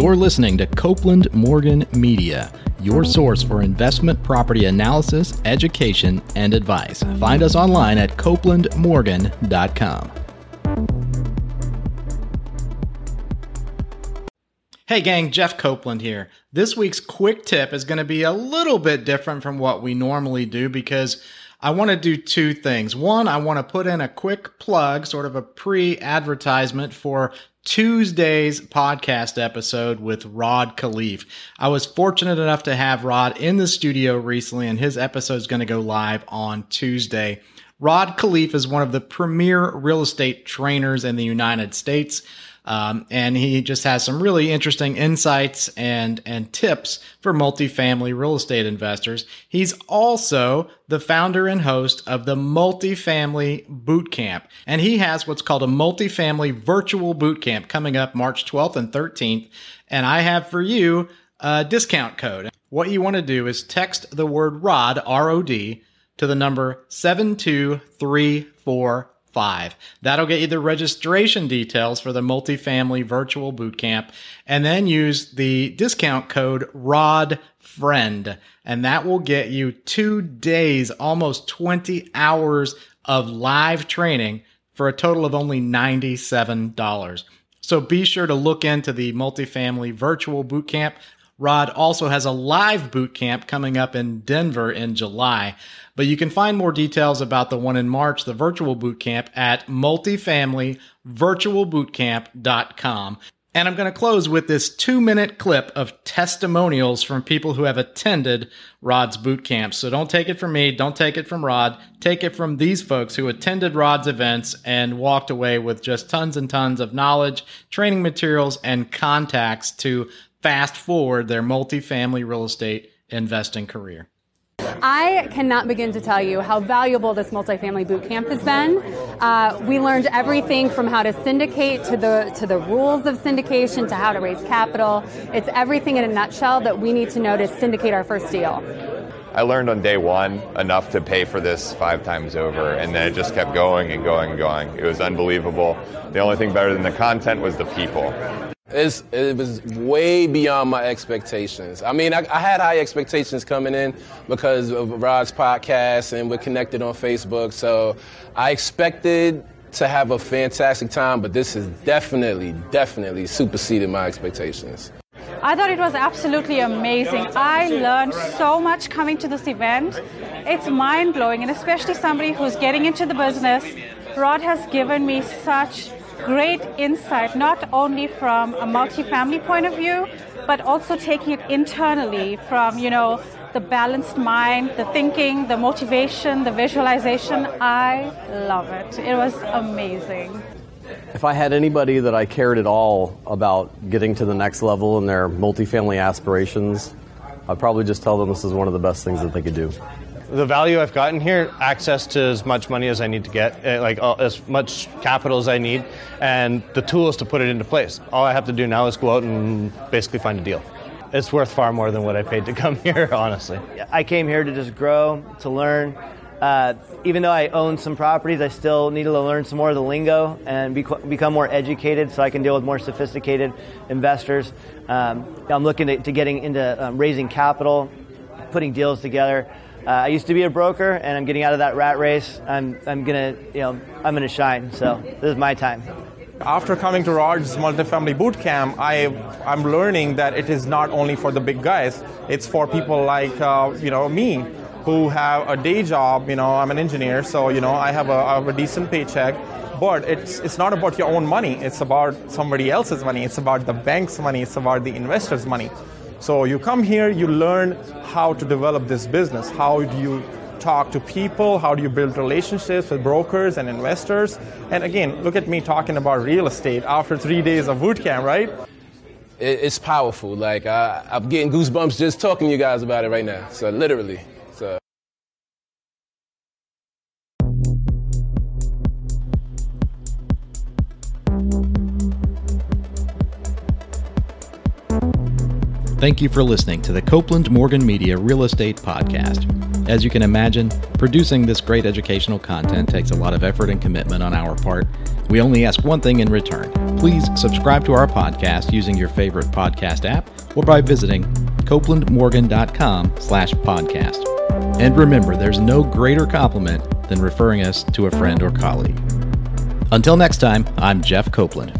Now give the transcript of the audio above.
You're listening to Copeland Morgan Media, your source for investment property analysis, education, and advice. Find us online at copelandmorgan.com. Hey, gang, Jeff Copeland here. This week's quick tip is going to be a little bit different from what we normally do because I want to do two things. One, I want to put in a quick plug, sort of a pre advertisement for Tuesday's podcast episode with Rod Khleif. I was fortunate enough to have Rod in the studio recently, and his episode is going to go live on Tuesday. Rod Khleif is one of the premier real estate trainers in the United States. Um, and he just has some really interesting insights and and tips for multifamily real estate investors. He's also the founder and host of the Multifamily Boot Camp, and he has what's called a multifamily virtual boot camp coming up March 12th and 13th. And I have for you a discount code. What you want to do is text the word ROD R O D to the number seven two three four. That'll get you the registration details for the multifamily virtual bootcamp and then use the discount code ROD friend. And that will get you two days, almost 20 hours of live training for a total of only $97. So be sure to look into the multifamily virtual bootcamp. Rod also has a live boot camp coming up in Denver in July. But you can find more details about the one in March, the virtual boot camp, at multifamilyvirtualbootcamp.com. And I'm going to close with this two minute clip of testimonials from people who have attended Rod's boot camp. So don't take it from me. Don't take it from Rod. Take it from these folks who attended Rod's events and walked away with just tons and tons of knowledge, training materials, and contacts to fast forward their multifamily real estate investing career. I cannot begin to tell you how valuable this multifamily boot camp has been. Uh, we learned everything from how to syndicate to the to the rules of syndication to how to raise capital. It's everything in a nutshell that we need to know to syndicate our first deal. I learned on day one enough to pay for this five times over, and then it just kept going and going and going. It was unbelievable. The only thing better than the content was the people. It's, it was way beyond my expectations. I mean, I, I, had high expectations coming in because of Rod's podcast and we're connected on Facebook. So I expected to have a fantastic time, but this has definitely, definitely superseded my expectations. I thought it was absolutely amazing. I learned so much coming to this event. It's mind blowing, and especially somebody who's getting into the business. Rod has given me such great insight, not only from a multifamily point of view, but also taking it internally from, you know, the balanced mind, the thinking, the motivation, the visualization. I love it. It was amazing. If I had anybody that I cared at all about getting to the next level in their multifamily aspirations, I'd probably just tell them this is one of the best things that they could do the value I've gotten here, access to as much money as I need to get, eh, like uh, as much capital as I need, and the tools to put it into place. All I have to do now is go out and basically find a deal. It's worth far more than what I paid to come here, honestly. I came here to just grow, to learn. Uh, even though I own some properties, I still need to learn some more of the lingo and be, become more educated so I can deal with more sophisticated investors. Um, I'm looking to, to getting into um, raising capital, putting deals together. Uh, I used to be a broker, and I'm getting out of that rat race. I'm, I'm gonna, you know, I'm gonna shine. So this is my time. After coming to Rod's multifamily boot camp, I, I'm learning that it is not only for the big guys. It's for people like, uh, you know, me, who have a day job. You know, I'm an engineer, so you know, I have a, I have a decent paycheck. But it's it's not about your own money. It's about somebody else's money. It's about the bank's money. It's about the investor's money. So you come here, you learn how to develop this business. How do you talk to people? How do you build relationships with brokers and investors? And again, look at me talking about real estate after three days of boot camp, right? It's powerful. Like I, I'm getting goosebumps just talking to you guys about it right now. So literally. Thank you for listening to the Copeland Morgan Media Real Estate Podcast. As you can imagine, producing this great educational content takes a lot of effort and commitment on our part. We only ask one thing in return. Please subscribe to our podcast using your favorite podcast app or by visiting copelandmorgan.com slash podcast. And remember, there's no greater compliment than referring us to a friend or colleague. Until next time, I'm Jeff Copeland.